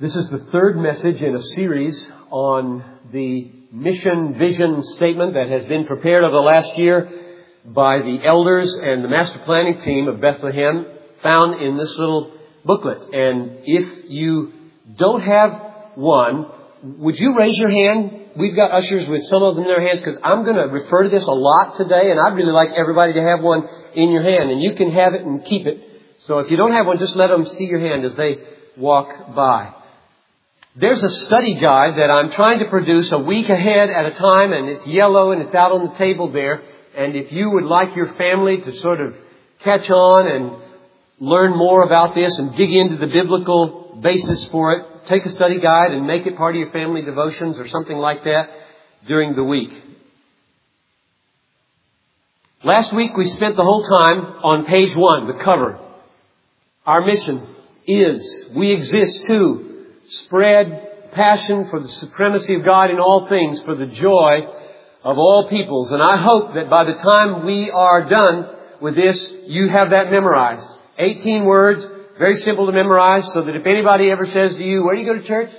This is the third message in a series on the mission vision statement that has been prepared over the last year by the elders and the master planning team of Bethlehem found in this little booklet. And if you don't have one, would you raise your hand? We've got ushers with some of them in their hands because I'm going to refer to this a lot today and I'd really like everybody to have one in your hand and you can have it and keep it. So if you don't have one, just let them see your hand as they walk by. There's a study guide that I'm trying to produce a week ahead at a time, and it's yellow and it's out on the table there. And if you would like your family to sort of catch on and learn more about this and dig into the biblical basis for it, take a study guide and make it part of your family devotions or something like that during the week. Last week we spent the whole time on page one, the cover. Our mission is, we exist to spread passion for the supremacy of God in all things, for the joy of all peoples. And I hope that by the time we are done with this, you have that memorized. 18 words, very simple to memorize, so that if anybody ever says to you, where do you go to church?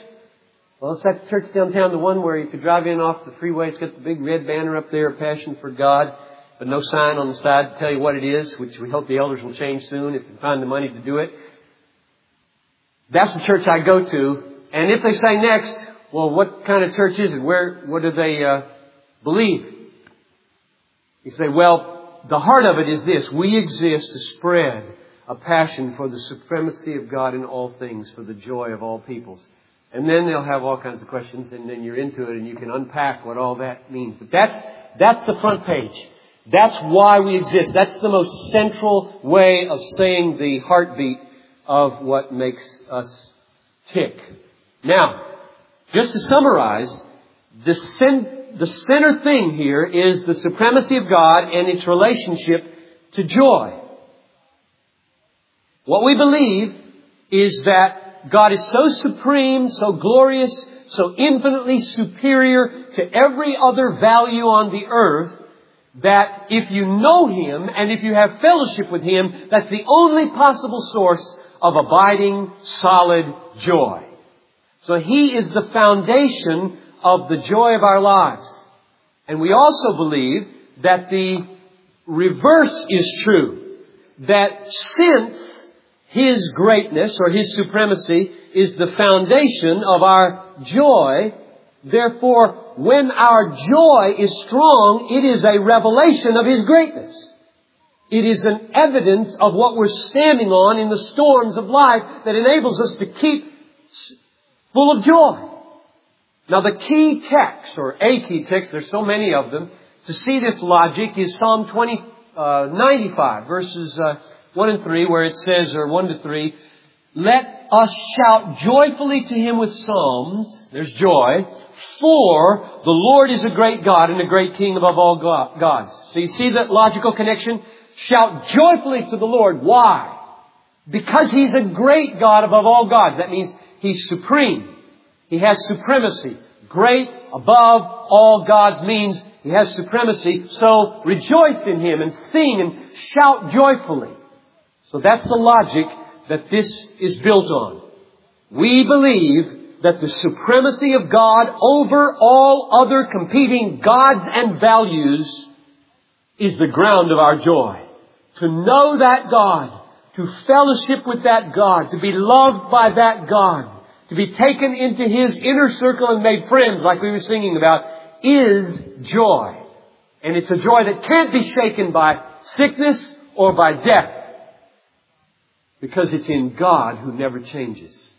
Well, it's that church downtown, the one where you could drive in off the freeway. It's got the big red banner up there, Passion for God, but no sign on the side to tell you what it is, which we hope the elders will change soon if they find the money to do it. That's the church I go to. And if they say next, well, what kind of church is it? Where, what do they uh, believe? You say, well, the heart of it is this. We exist to spread a passion for the supremacy of God in all things, for the joy of all peoples. And then they'll have all kinds of questions, and then you're into it, and you can unpack what all that means. But that's, that's the front page. That's why we exist. That's the most central way of saying the heartbeat of what makes us tick. Now, just to summarize, the, cen- the center thing here is the supremacy of God and its relationship to joy. What we believe is that God is so supreme, so glorious, so infinitely superior to every other value on the earth that if you know Him and if you have fellowship with Him, that's the only possible source of abiding, solid joy. So He is the foundation of the joy of our lives. And we also believe that the reverse is true. That since His greatness or His supremacy is the foundation of our joy, therefore when our joy is strong, it is a revelation of His greatness. It is an evidence of what we're standing on in the storms of life that enables us to keep full of joy. Now the key text, or a key text, there's so many of them, to see this logic is Psalm 20, uh, 95, verses uh, 1 and 3, where it says, or 1 to 3, let us shout joyfully to him with psalms, there's joy, for the Lord is a great God and a great King above all gods. So you see that logical connection? Shout joyfully to the Lord. Why? Because He's a great God above all gods. That means He's supreme. He has supremacy. Great above all gods means He has supremacy. So rejoice in Him and sing and shout joyfully. So that's the logic that this is built on. We believe that the supremacy of God over all other competing gods and values is the ground of our joy. To know that God to fellowship with that God, to be loved by that God, to be taken into His inner circle and made friends, like we were singing about, is joy. And it's a joy that can't be shaken by sickness or by death. Because it's in God who never changes.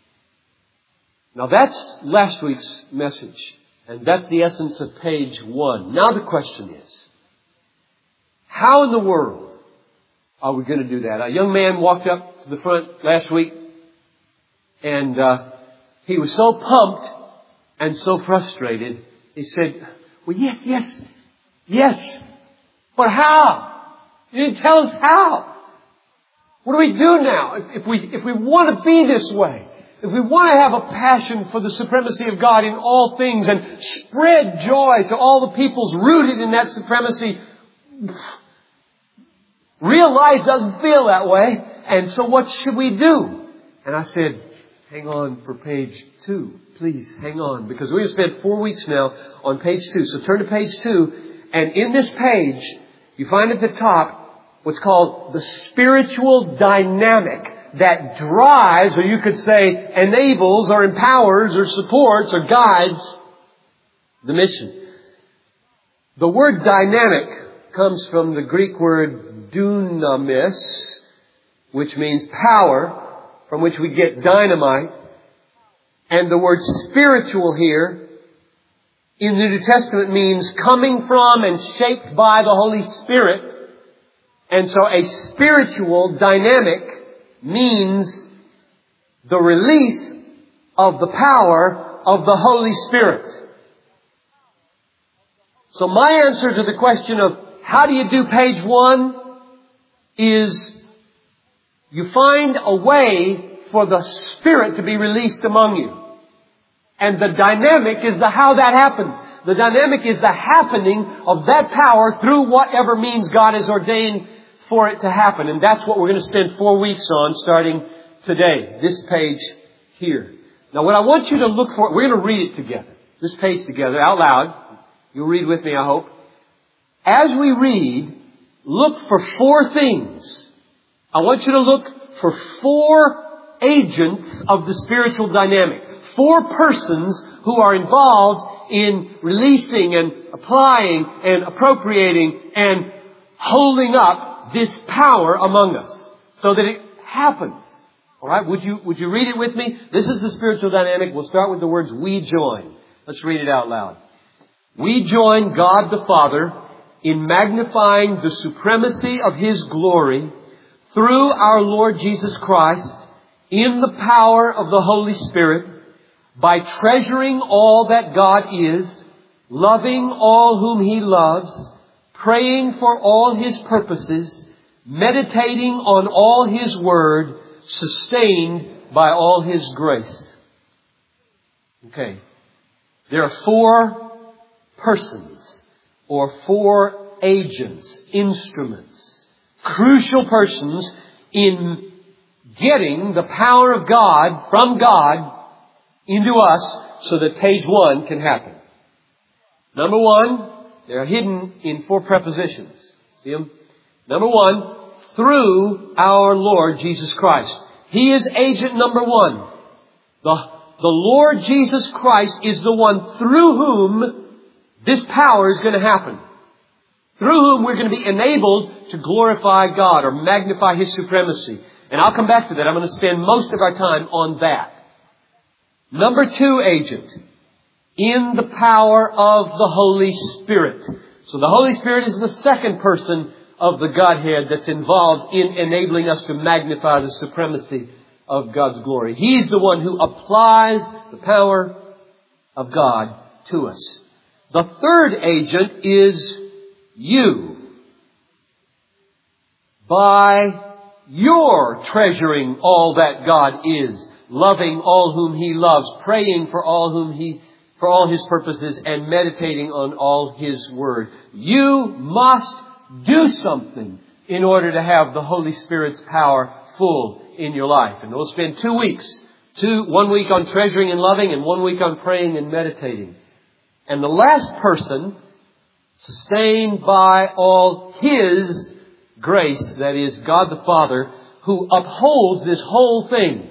Now that's last week's message. And that's the essence of page one. Now the question is, how in the world are we going to do that? A young man walked up to the front last week and uh, he was so pumped and so frustrated. He said, well, yes, yes, yes, but how? You didn't tell us how. What do we do now? If, if we, if we want to be this way, if we want to have a passion for the supremacy of God in all things and spread joy to all the peoples rooted in that supremacy, Real life doesn't feel that way. And so what should we do? And I said, hang on for page two. Please hang on because we have spent four weeks now on page two. So turn to page two and in this page you find at the top what's called the spiritual dynamic that drives, or you could say enables, or empowers, or supports, or guides the mission. The word dynamic comes from the Greek word dunamis, which means power, from which we get dynamite. And the word spiritual here in the New Testament means coming from and shaped by the Holy Spirit and so a spiritual dynamic means the release of the power of the Holy Spirit. So my answer to the question of how do you do page one is you find a way for the Spirit to be released among you. And the dynamic is the how that happens. The dynamic is the happening of that power through whatever means God has ordained for it to happen. And that's what we're going to spend four weeks on starting today. This page here. Now what I want you to look for, we're going to read it together. This page together out loud. You'll read with me, I hope. As we read, look for four things. I want you to look for four agents of the spiritual dynamic. Four persons who are involved in releasing and applying and appropriating and holding up this power among us so that it happens. All right, would you would you read it with me? This is the spiritual dynamic. We'll start with the words "we join." Let's read it out loud. We join God the Father in magnifying the supremacy of His glory through our Lord Jesus Christ in the power of the Holy Spirit by treasuring all that God is, loving all whom He loves, praying for all His purposes, meditating on all His Word, sustained by all His grace. Okay. There are four persons, or four agents, instruments, crucial persons in getting the power of God from God into us so that page one can happen. Number one, they're hidden in four prepositions. See them? Number one, through our Lord Jesus Christ. He is agent number one. The, the Lord Jesus Christ is the one through whom this power is going to happen. Through whom we're going to be enabled to glorify God or magnify His supremacy. And I'll come back to that. I'm going to spend most of our time on that. Number two agent. In the power of the Holy Spirit. So the Holy Spirit is the second person of the Godhead that's involved in enabling us to magnify the supremacy of God's glory. He's the one who applies the power of God to us. The third agent is you. By your treasuring all that God is, loving all whom He loves, praying for all whom He for all His purposes, and meditating on all His Word. You must do something in order to have the Holy Spirit's power full in your life. And we'll spend two weeks, two, one week on treasuring and loving and one week on praying and meditating. And the last person, sustained by all His grace, that is God the Father, who upholds this whole thing.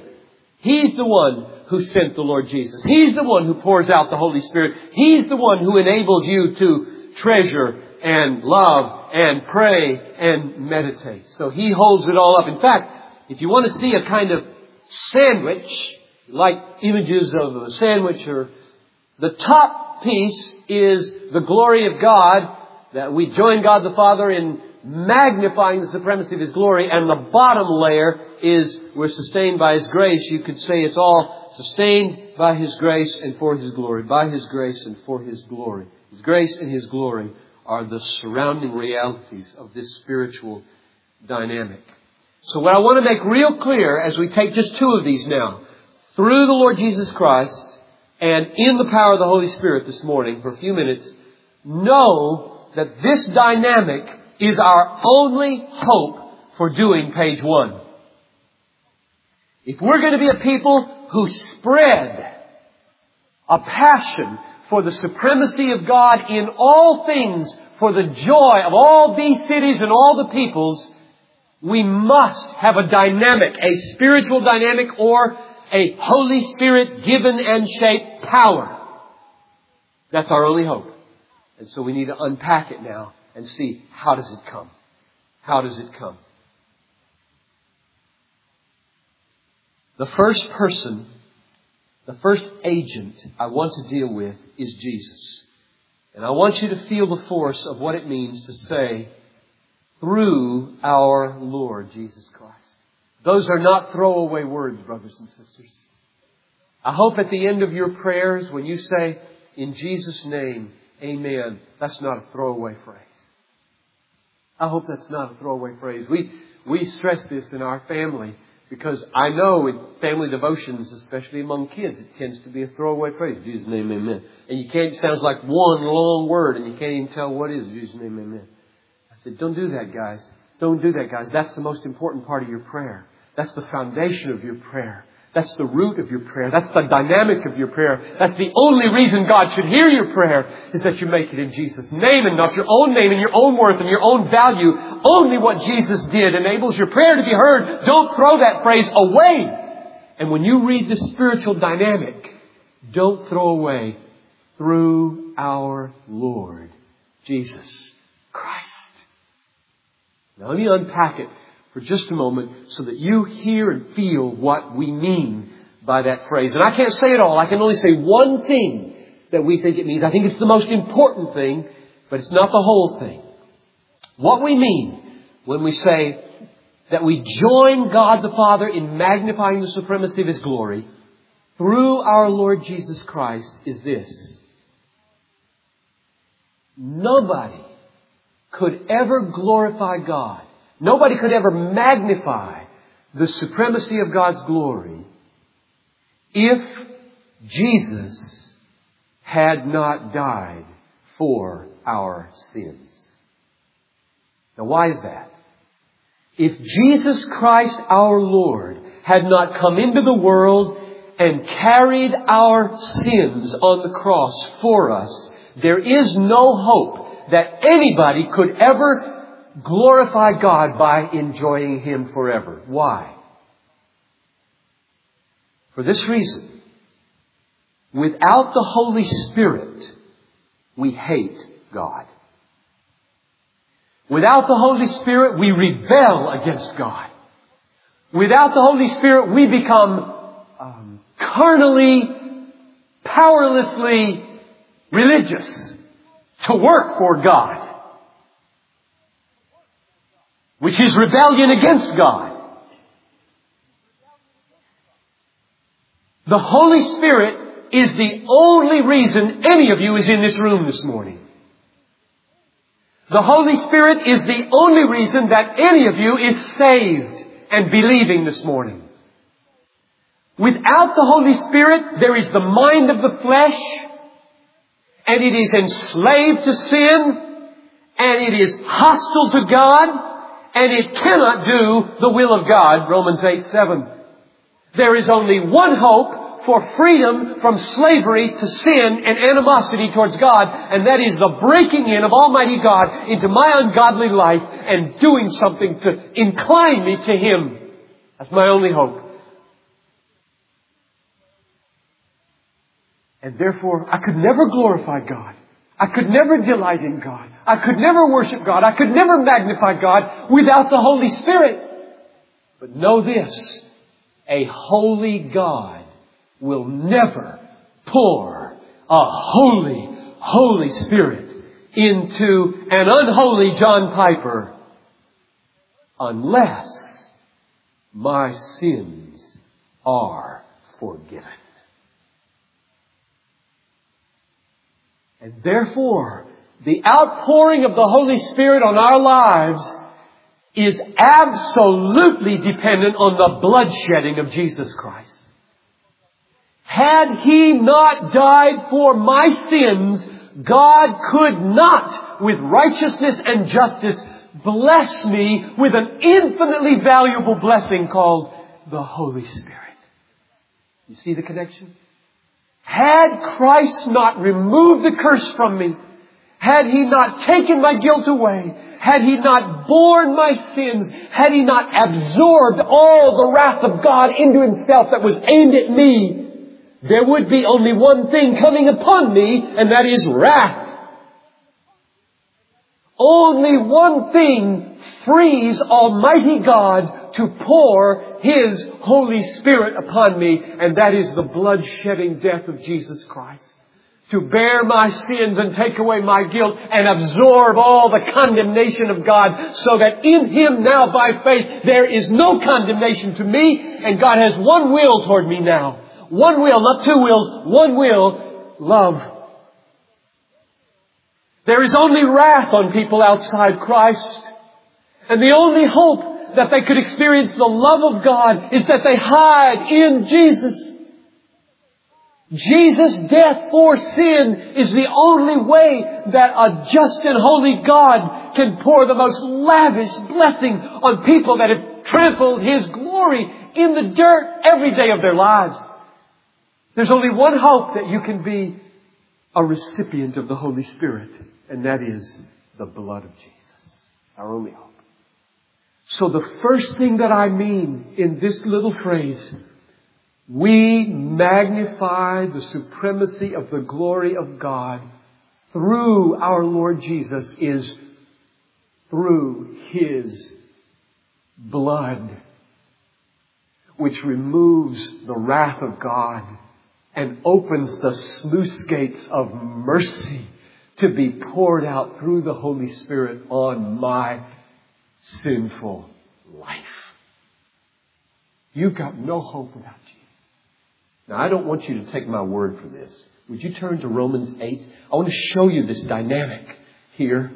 He's the one who sent the Lord Jesus. He's the one who pours out the Holy Spirit. He's the one who enables you to treasure and love and pray and meditate. So he holds it all up. In fact, if you want to see a kind of sandwich, like images of a sandwich or the top piece is the glory of God, that we join God the Father in magnifying the supremacy of His glory, and the bottom layer is we're sustained by His grace. You could say it's all sustained by His grace and for His glory. By His grace and for His glory. His grace and His glory are the surrounding realities of this spiritual dynamic. So what I want to make real clear as we take just two of these now, through the Lord Jesus Christ and in the power of the Holy Spirit this morning for a few minutes, know that this dynamic is our only hope for doing page one. If we're going to be a people who spread a passion for the supremacy of God in all things, for the joy of all these cities and all the peoples, we must have a dynamic, a spiritual dynamic or a Holy Spirit given and shaped power. That's our only hope. And so we need to unpack it now and see how does it come? How does it come? The first person, the first agent I want to deal with is Jesus. And I want you to feel the force of what it means to say, through our Lord Jesus Christ. Those are not throwaway words, brothers and sisters. I hope at the end of your prayers, when you say, in Jesus' name, amen, that's not a throwaway phrase. I hope that's not a throwaway phrase. We, we stress this in our family because I know in family devotions, especially among kids, it tends to be a throwaway phrase. Jesus' name, amen. And you can't, it sounds like one long word and you can't even tell what is Jesus' name, amen. I said, don't do that, guys. Don't do that, guys. That's the most important part of your prayer. That's the foundation of your prayer. That's the root of your prayer. That's the dynamic of your prayer. That's the only reason God should hear your prayer is that you make it in Jesus' name and not your own name and your own worth and your own value. Only what Jesus did enables your prayer to be heard. Don't throw that phrase away. And when you read the spiritual dynamic, don't throw away through our Lord Jesus Christ. Now let me unpack it for just a moment so that you hear and feel what we mean by that phrase. And I can't say it all. I can only say one thing that we think it means. I think it's the most important thing, but it's not the whole thing. What we mean when we say that we join God the Father in magnifying the supremacy of His glory through our Lord Jesus Christ is this. Nobody could ever glorify God Nobody could ever magnify the supremacy of God's glory if Jesus had not died for our sins. Now why is that? If Jesus Christ our Lord had not come into the world and carried our sins on the cross for us, there is no hope that anybody could ever glorify God by enjoying Him forever. Why? For this reason. Without the Holy Spirit, we hate God. Without the Holy Spirit, we rebel against God. Without the Holy Spirit, we become um, carnally, powerlessly religious to work for God which is rebellion against God. The Holy Spirit is the only reason any of you is in this room this morning. The Holy Spirit is the only reason that any of you is saved and believing this morning. Without the Holy Spirit, there is the mind of the flesh, and it is enslaved to sin, and it is hostile to God, and it cannot do the will of God, Romans 8, 7. There is only one hope for freedom from slavery to sin and animosity towards God, and that is the breaking in of Almighty God into my ungodly life and doing something to incline me to Him. That's my only hope. And therefore, I could never glorify God I could never delight in God. I could never worship God. I could never magnify God without the Holy Spirit. But know this, a holy God will never pour a holy, Holy Spirit into an unholy John Piper unless my sins are forgiven. And therefore, the outpouring of the Holy Spirit on our lives is absolutely dependent on the bloodshedding of Jesus Christ. Had He not died for my sins, God could not, with righteousness and justice, bless me with an infinitely valuable blessing called the Holy Spirit. You see the connection? Had Christ not removed the curse from me, had He not taken my guilt away, had He not borne my sins, had He not absorbed all the wrath of God into Himself that was aimed at me, there would be only one thing coming upon me, and that is wrath. Only one thing frees Almighty God to pour His Holy Spirit upon me, and that is the blood-shedding death of Jesus Christ. To bear my sins and take away my guilt and absorb all the condemnation of God so that in Him now by faith there is no condemnation to me and God has one will toward me now. One will, not two wills, one will, love. There is only wrath on people outside Christ. And the only hope that they could experience the love of God is that they hide in Jesus. Jesus' death for sin is the only way that a just and holy God can pour the most lavish blessing on people that have trampled His glory in the dirt every day of their lives. There's only one hope that you can be a recipient of the Holy Spirit, and that is the blood of Jesus. It's Our only hope. So the first thing that I mean in this little phrase, we magnify the supremacy of the glory of God through our Lord Jesus is through His blood, which removes the wrath of God and opens the sluice gates of mercy to be poured out through the Holy Spirit on my sinful life. You've got no hope without Jesus. Now, I don't want you to take my word for this. Would you turn to Romans 8? I want to show you this dynamic here.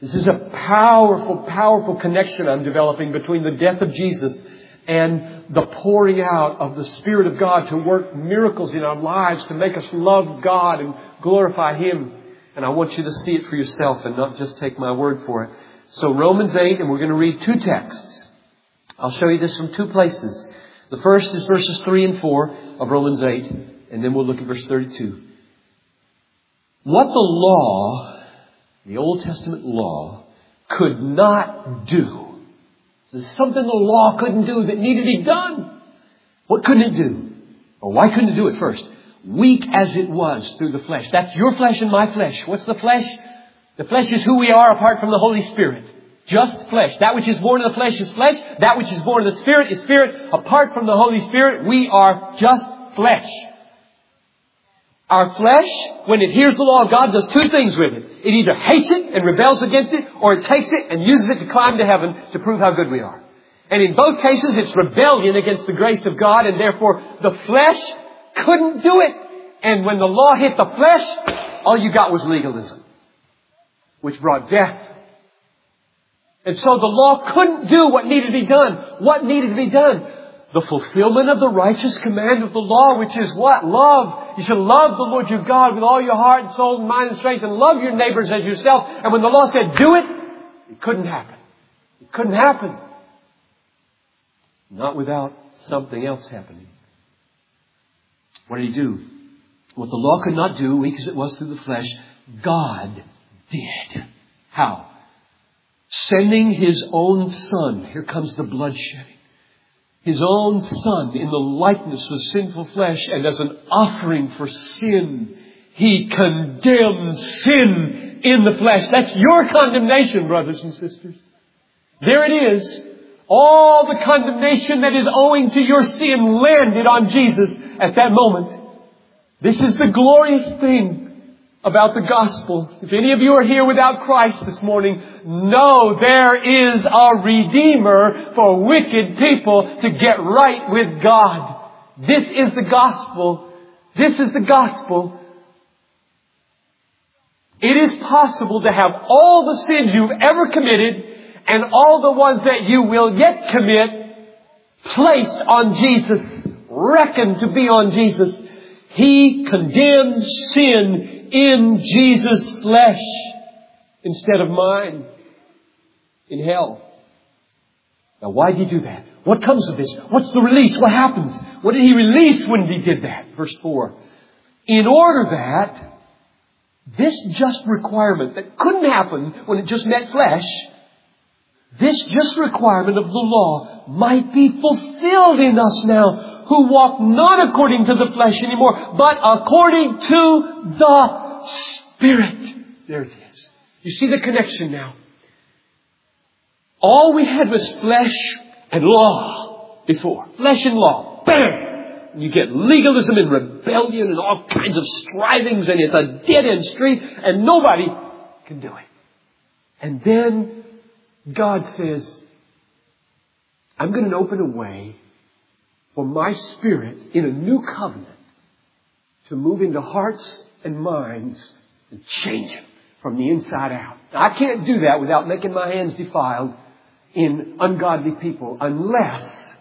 This is a powerful, powerful connection I'm developing between the death of Jesus and the pouring out of the Spirit of God to work miracles in our lives to make us love God and glorify Him. And I want you to see it for yourself and not just take my word for it. So Romans 8, and we're going to read two texts. I'll show you this from two places. The first is verses 3 and 4 of Romans 8, and then we'll look at verse 32. What the law, the Old Testament law, could not do there's something the law couldn't do that needed to be done. What couldn't it do? Or why couldn't it do it first? Weak as it was through the flesh. That's your flesh and my flesh. What's the flesh? The flesh is who we are apart from the Holy Spirit. Just flesh. That which is born of the flesh is flesh. That which is born of the Spirit is spirit. Apart from the Holy Spirit, we are just flesh. Our flesh, when it hears the law of God, does two things with it. It either hates it and rebels against it, or it takes it and uses it to climb to heaven to prove how good we are. And in both cases, it's rebellion against the grace of God, and therefore the flesh couldn't do it. And when the law hit the flesh, all you got was legalism, which brought death. And so the law couldn't do what needed to be done. What needed to be done? the fulfillment of the righteous command of the law, which is what? Love. You should love the Lord your God with all your heart and soul and mind and strength and love your neighbors as yourself. And when the law said do it, it couldn't happen. It couldn't happen. Not without something else happening. What did he do? What the law could not do, weak as it was through the flesh, God did. How? Sending his own son. Here comes the bloodshedding his own son in the likeness of sinful flesh and as an offering for sin. He condemned sin in the flesh. That's your condemnation, brothers and sisters. There it is. All the condemnation that is owing to your sin landed on Jesus at that moment. This is the glorious thing about the gospel. If any of you are here without Christ this morning, know there is a redeemer for wicked people to get right with God. This is the gospel. This is the gospel. It is possible to have all the sins you've ever committed and all the ones that you will yet commit placed on Jesus, reckoned to be on Jesus. He condemns sin in Jesus' flesh instead of mine in hell. Now, why did he do that? What comes of this? What's the release? What happens? What did he release when he did that? Verse 4. In order that this just requirement that couldn't happen when it just met flesh, this just requirement of the law might be fulfilled in us now who walk not according to the flesh anymore, but according to the Spirit. There it is. You see the connection now. All we had was flesh and law before. Flesh and law. Bam! You get legalism and rebellion and all kinds of strivings and it's a dead end street and nobody can do it. And then God says, I'm going to open a way for my spirit in a new covenant to move into hearts and minds and change them from the inside out. I can't do that without making my hands defiled in ungodly people unless,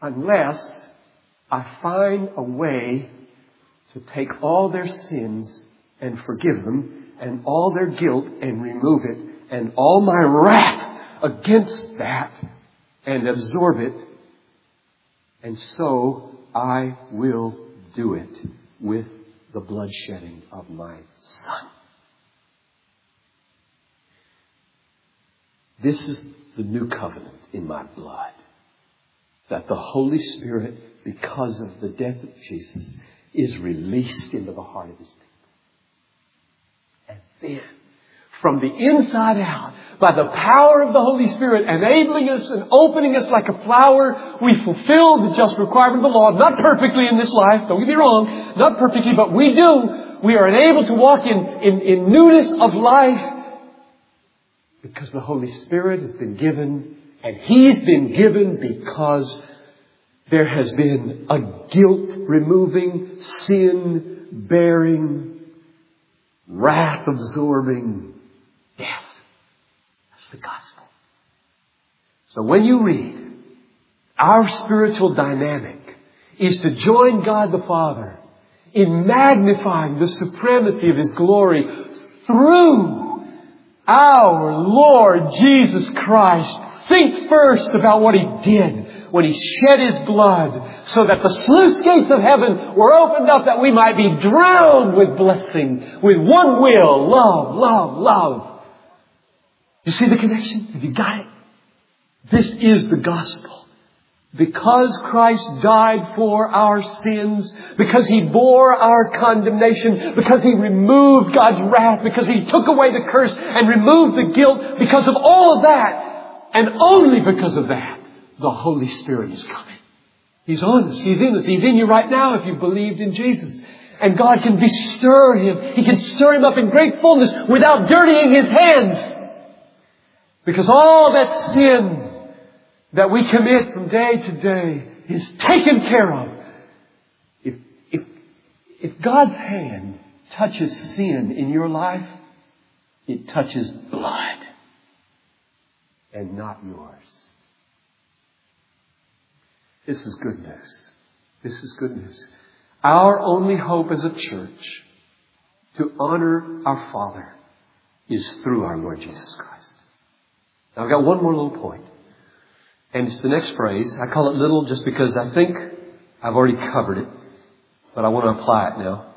unless I find a way to take all their sins and forgive them and all their guilt and remove it and all my wrath against that and absorb it. And so I will do it with the bloodshedding of my son. This is the new covenant in my blood. That the Holy Spirit, because of the death of Jesus, is released into the heart of His people. And then, from the inside out, by the power of the Holy Spirit enabling us and opening us like a flower, we fulfill the just requirement of the law, not perfectly in this life, don't get me wrong, not perfectly, but we do. We are enabled to walk in, in, in newness of life because the Holy Spirit has been given, and He's been given because there has been a guilt removing, sin bearing, wrath absorbing. The gospel. So when you read, our spiritual dynamic is to join God the Father in magnifying the supremacy of His glory through our Lord Jesus Christ. Think first about what He did when He shed His blood so that the sluice gates of heaven were opened up that we might be drowned with blessing, with one will, love, love, love. You see the connection? Have you got it? This is the gospel. Because Christ died for our sins, because He bore our condemnation, because He removed God's wrath, because He took away the curse and removed the guilt, because of all of that, and only because of that, the Holy Spirit is coming. He's on us. He's in us. He's in you right now if you believed in Jesus. And God can bestir him. He can stir him up in great fullness without dirtying his hands. Because all that sin that we commit from day to day is taken care of. If, if, if God's hand touches sin in your life, it touches blood and not yours. This is good news. This is good news. Our only hope as a church to honor our Father is through our Lord Jesus Christ. Now I've got one more little point. And it's the next phrase. I call it little just because I think I've already covered it, but I want to apply it now.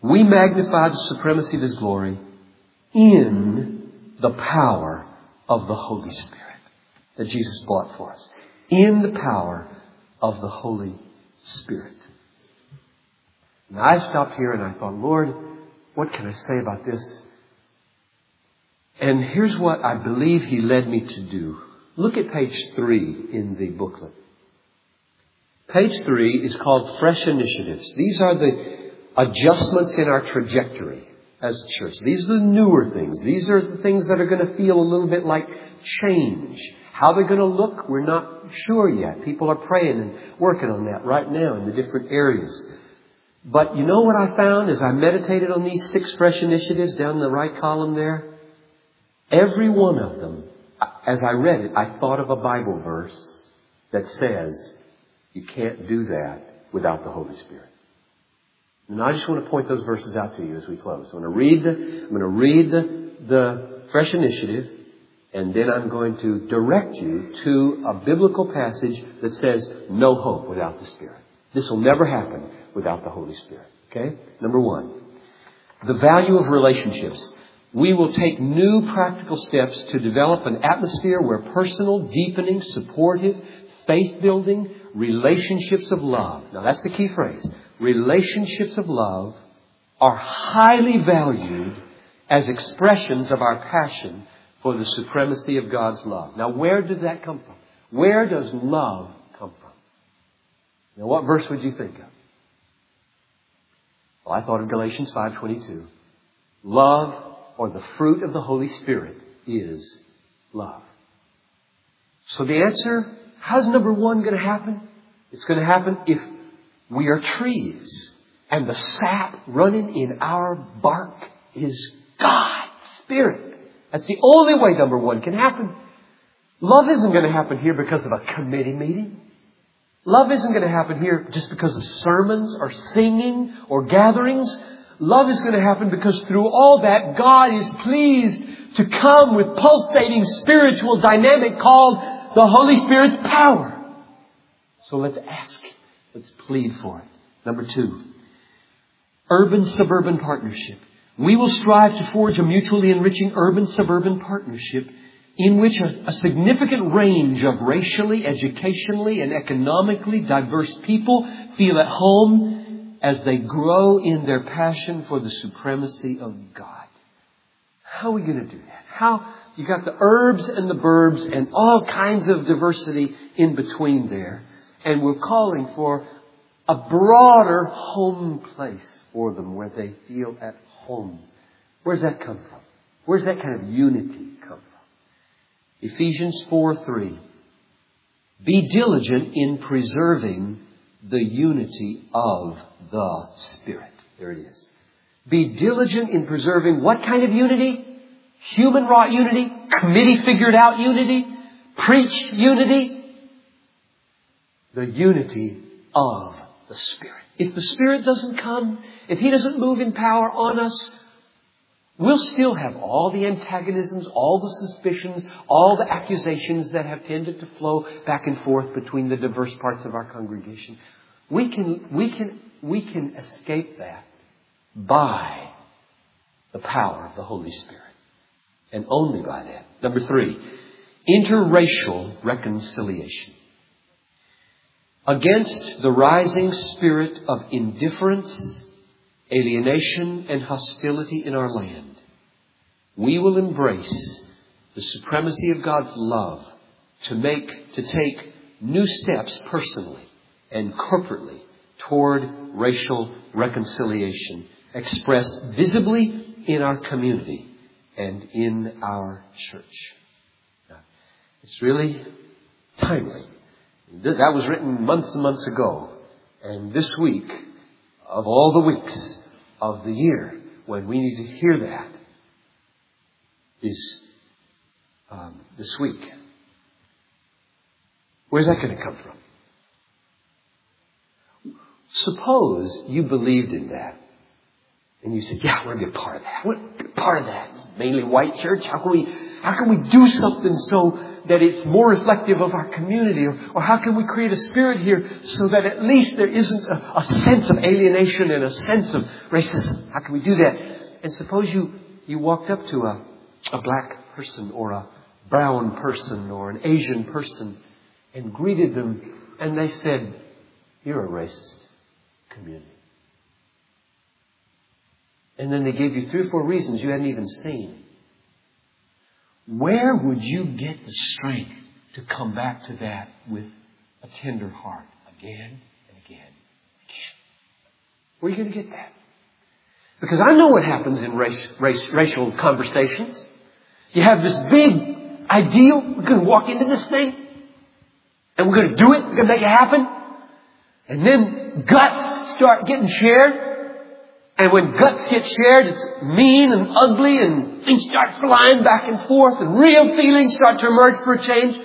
We magnify the supremacy of His glory in the power of the Holy Spirit that Jesus bought for us. In the power of the Holy Spirit. And I stopped here and I thought, Lord, what can I say about this? And here's what I believe He led me to do. Look at page three in the booklet. Page three is called Fresh Initiatives. These are the adjustments in our trajectory as a church. These are the newer things. These are the things that are going to feel a little bit like change. How they're going to look, we're not sure yet. People are praying and working on that right now in the different areas. But you know what I found as I meditated on these six fresh initiatives down the right column there? Every one of them as I read it, I thought of a Bible verse that says you can't do that without the Holy Spirit. And I just want to point those verses out to you as we close. I'm going to read the, I'm going to read the, the fresh initiative And then I'm going to direct you to a biblical passage that says no hope without the Spirit. This will never happen without the Holy Spirit. Okay? Number one, the value of relationships. We will take new practical steps to develop an atmosphere where personal, deepening, supportive, faith building, relationships of love. Now that's the key phrase. Relationships of love are highly valued as expressions of our passion for the supremacy of God's love. Now where did that come from? Where does love come from? Now what verse would you think of? Well, I thought of Galatians 5:22. Love or the fruit of the Holy Spirit is love. So the answer, how's number one going to happen? It's going to happen if we are trees and the sap running in our bark is God's Spirit. That's the only way number one can happen. Love isn't going to happen here because of a committee meeting. Love isn't going to happen here just because of sermons or singing or gatherings. Love is going to happen because through all that, God is pleased to come with pulsating spiritual dynamic called the Holy Spirit's power. So let's ask. Let's plead for it. Number two, urban suburban partnership. We will strive to forge a mutually enriching urban suburban partnership in which a, a, significant range of racially, educationally, and economically diverse people feel at home as they grow in their passion for the supremacy of God. How are we going to do that? How, you got the herbs and the burbs and all kinds of diversity in between there. And we're calling for a broader home place for them where they feel at home. Where's that come from? Where's that kind of unity come from? Ephesians 4 3. Be diligent in preserving the unity of the Spirit. There it is. Be diligent in preserving what kind of unity? Human wrought unity? Committee figured out unity? Preached unity? The unity of the Spirit. If the Spirit doesn't come, if He doesn't move in power on us, We'll still have all the antagonisms, all the suspicions, all the accusations that have tended to flow back and forth between the diverse parts of our congregation. We can, we can, we can escape that by the power of the Holy Spirit. And only by that. Number three, interracial reconciliation. Against the rising spirit of indifference alienation, and hostility in our land, we will embrace the supremacy of God's love to make, to take new steps personally and corporately toward racial reconciliation expressed visibly in our community and in our church. It's really timely. That was written months and months ago. And this week, of all the weeks, of the year when we need to hear that is um, this week. Where's that going to come from? Suppose you believed in that. And you said, yeah, we're be part of that. We're be part of that. It's mainly white church. How can we, how can we do something so that it's more reflective of our community? Or, or how can we create a spirit here so that at least there isn't a, a sense of alienation and a sense of racism? How can we do that? And suppose you, you walked up to a, a black person or a brown person or an Asian person and greeted them and they said, you're a racist community. And then they gave you three or four reasons you hadn't even seen. Where would you get the strength to come back to that with a tender heart again and again and again? Where are you going to get that? Because I know what happens in race, race, racial conversations. You have this big ideal. We're going to walk into this thing. And we're going to do it. We're going to make it happen. And then guts start getting shared. And when guts get shared, it's mean and ugly and things start flying back and forth and real feelings start to emerge for a change.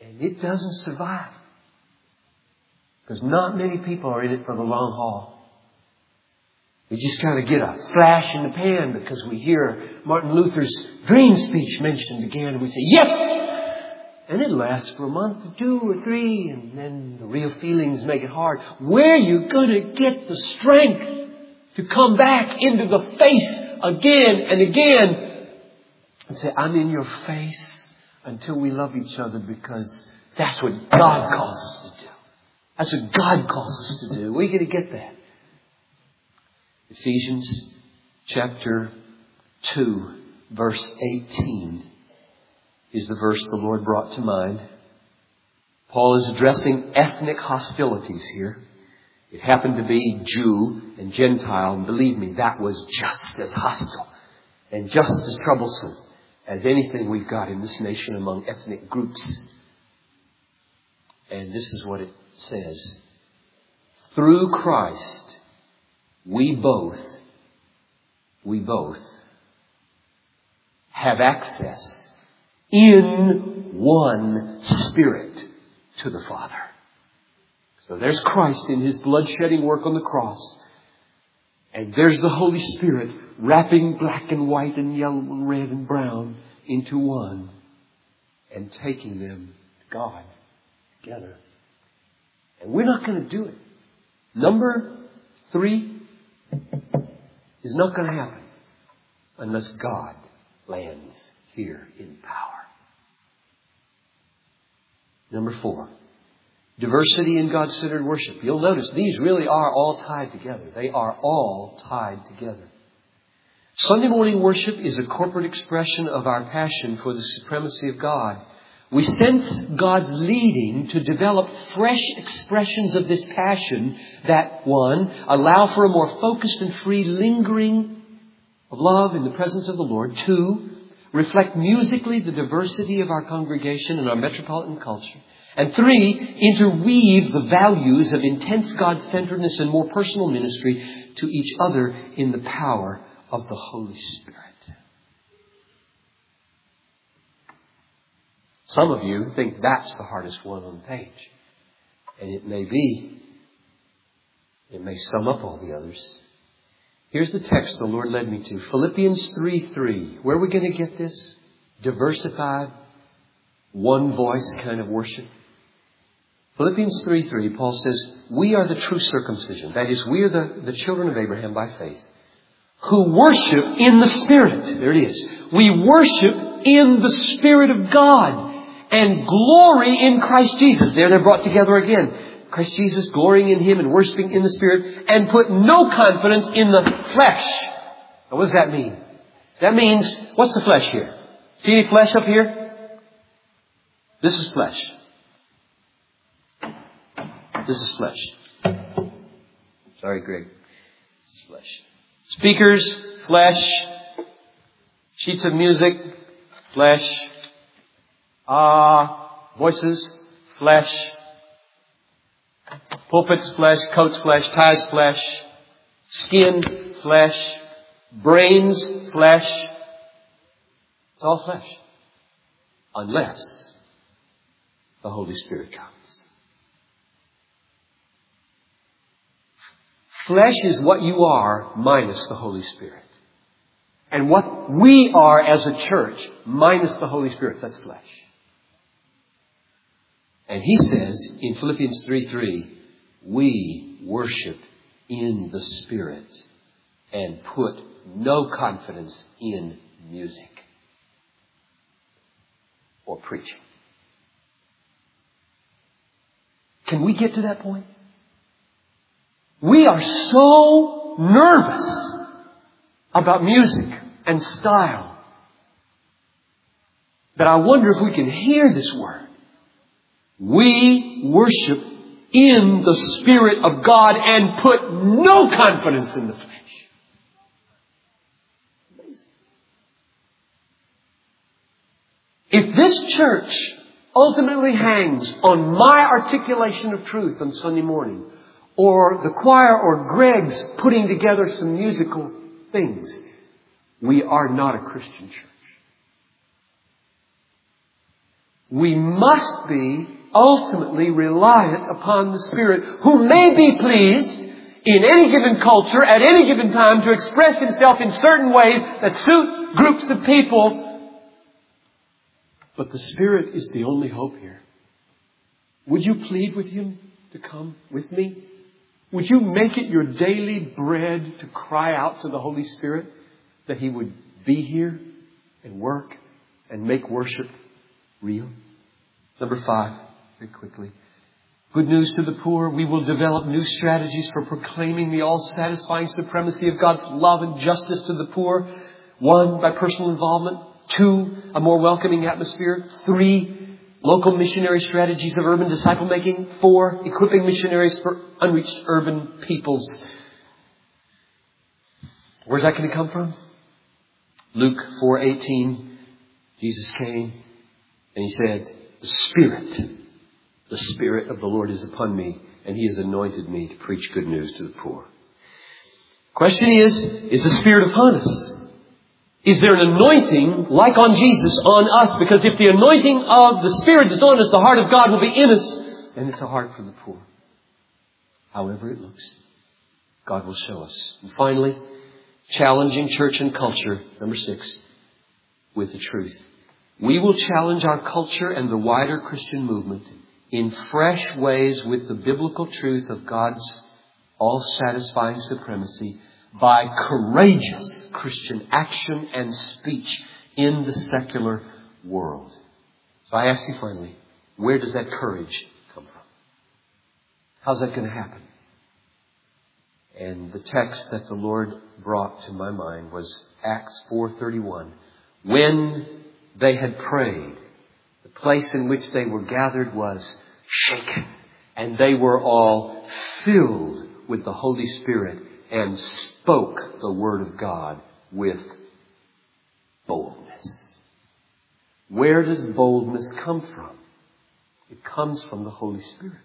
And it doesn't survive. Because not many people are in it for the long haul. We just kind of get a flash in the pan because we hear Martin Luther's dream speech mentioned again and we say, yes! And it lasts for a month or two or three and then the real feelings make it hard. Where are you going to get the strength to come back into the face again and again and say, I'm in your face until we love each other because that's what God calls us to do. That's what God calls us to do. We're going to get that. Ephesians chapter 2, verse 18 is the verse the Lord brought to mind. Paul is addressing ethnic hostilities here. It happened to be Jew and Gentile, and believe me, that was just as hostile and just as troublesome as anything we've got in this nation among ethnic groups. And this is what it says. Through Christ, we both, we both have access in one Spirit to the Father. So there's Christ in His blood-shedding work on the cross. And there's the Holy Spirit wrapping black and white and yellow and red and brown into one and taking them to God together. And we're not going to do it. Number three is not going to happen unless God lands here in power. Number four, diversity in God centered worship. You'll notice these really are all tied together. They are all tied together. Sunday morning worship is a corporate expression of our passion for the supremacy of God. We sense God's leading to develop fresh expressions of this passion that, one, allow for a more focused and free lingering of love in the presence of the Lord. Two, reflect musically the diversity of our congregation and our metropolitan culture. And three, interweave the values of intense God centeredness and more personal ministry to each other in the power of the Holy Spirit. Some of you think that's the hardest one on the page. And it may be. It may sum up all the others. Here's the text the Lord led me to. Philippians 3 3. Where are we going to get this? Diversified, one voice kind of worship. Philippians 3 3, Paul says, We are the true circumcision. That is, we are the, the children of Abraham by faith, who worship in the Spirit. There it is. We worship in the Spirit of God and glory in Christ Jesus. There they're brought together again. Christ Jesus, glorying in Him and worshiping in the Spirit, and put no confidence in the flesh. Now, what does that mean? That means, what's the flesh here? See any flesh up here? This is flesh. This is flesh. Sorry, Greg. This is flesh. Speakers, flesh. Sheets of music, flesh. Ah, uh, voices, flesh. Pulpits, flesh. Coats, flesh. Ties, flesh. Skin, flesh. Brains, flesh. It's all flesh. Unless the Holy Spirit comes. Flesh is what you are minus the Holy Spirit. And what we are as a church minus the Holy Spirit, that's flesh. And he says in Philippians 3 3, we worship in the Spirit and put no confidence in music or preaching. Can we get to that point? We are so nervous about music and style that I wonder if we can hear this word. We worship in the Spirit of God and put no confidence in the flesh. If this church ultimately hangs on my articulation of truth on Sunday morning, or the choir or Greg's putting together some musical things, we are not a Christian church. We must be ultimately reliant upon the Spirit who may be pleased in any given culture at any given time to express himself in certain ways that suit groups of people. But the Spirit is the only hope here. Would you plead with him to come with me? Would you make it your daily bread to cry out to the Holy Spirit that he would be here and work and make worship real? Number five, very quickly. Good news to the poor. We will develop new strategies for proclaiming the all satisfying supremacy of God's love and justice to the poor. One, by personal involvement. Two, a more welcoming atmosphere. Three, local missionary strategies of urban disciple making. Four, equipping missionaries for unreached urban peoples. Where's that going to come from? Luke 4:18 Jesus came and he said, "The Spirit the Spirit of the Lord is upon me, and He has anointed me to preach good news to the poor. Question is, is the Spirit upon us? Is there an anointing like on Jesus on us? Because if the anointing of the Spirit is on us, the heart of God will be in us, and it's a heart for the poor. However it looks, God will show us. And finally, challenging church and culture, number six, with the truth. We will challenge our culture and the wider Christian movement in fresh ways with the biblical truth of God's all satisfying supremacy by courageous Christian action and speech in the secular world. So I ask you finally, where does that courage come from? How's that going to happen? And the text that the Lord brought to my mind was Acts 4:31. When they had prayed, the place in which they were gathered was shaken, and they were all filled with the Holy Spirit and spoke the Word of God with boldness. Where does boldness come from? It comes from the Holy Spirit.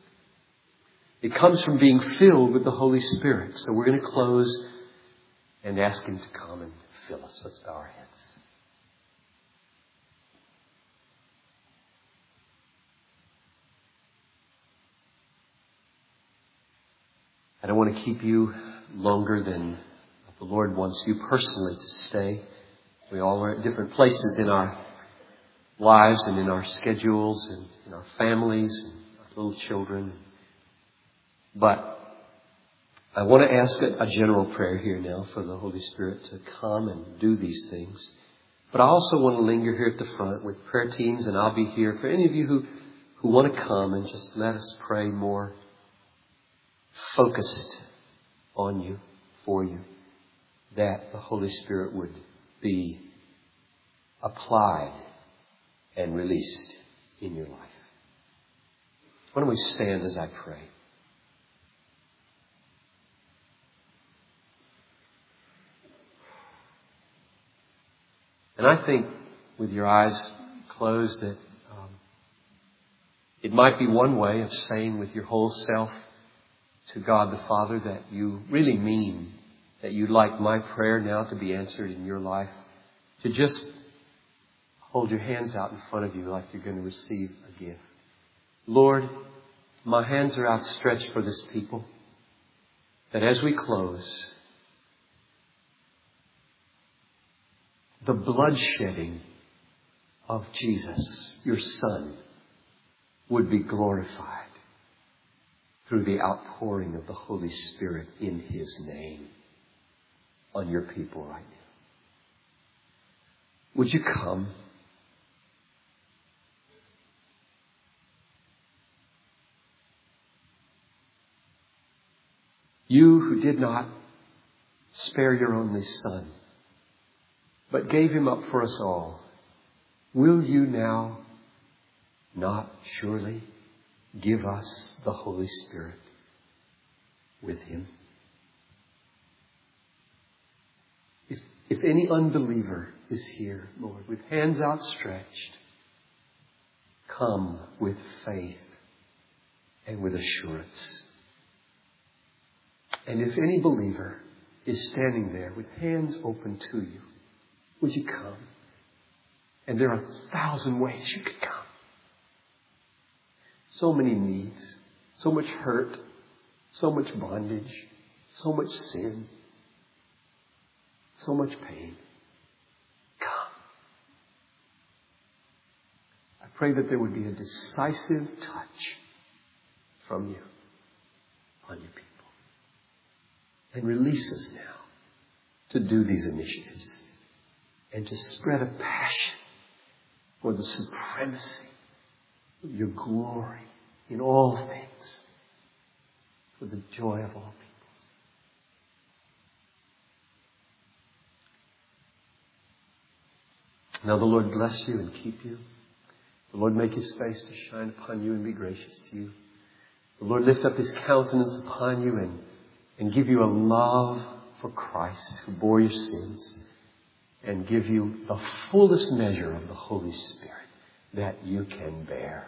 It comes from being filled with the Holy Spirit. So we're going to close and ask Him to come and fill us. Let's bow our heads. I don't want to keep you longer than the Lord wants you personally to stay. We all are at different places in our lives and in our schedules and in our families and our little children. But I want to ask a, general prayer here now for the Holy Spirit to come and do these things. But I also want to linger here at the front with prayer teams, and I'll be here for any of you who, who want to come and just let us pray more focused on you, for you, that the Holy Spirit would be applied and released in your life. Why don't we stand as I pray? And I think with your eyes closed that um, it might be one way of saying with your whole self, to God the Father that you really mean that you'd like my prayer now to be answered in your life, to just hold your hands out in front of you like you're going to receive a gift. Lord, my hands are outstretched for this people, that as we close, the bloodshedding of Jesus, your Son, would be glorified through the outpouring of the Holy Spirit in His name on your people right now. Would you come? You who did not spare your only Son, but gave Him up for us all, will you now not surely give us the Holy Spirit with Him. If, if any unbeliever is here, Lord, with hands outstretched, come with faith and with assurance. And if any believer is standing there with hands open to you, would you come? And there are a thousand ways you could come. So many needs, so much hurt, so much bondage, So much sin. So much pain. Come. I pray that there would be a decisive touch from you on your people. And release us now to do these initiatives and to spread a passion for the supremacy your glory in all things for the joy of all peoples. Now the Lord bless you and keep you. The Lord make his face to shine upon you and be gracious to you. The Lord lift up his countenance upon you and, and give you a love for Christ who bore your sins and give you the fullest measure of the Holy Spirit that you can bear.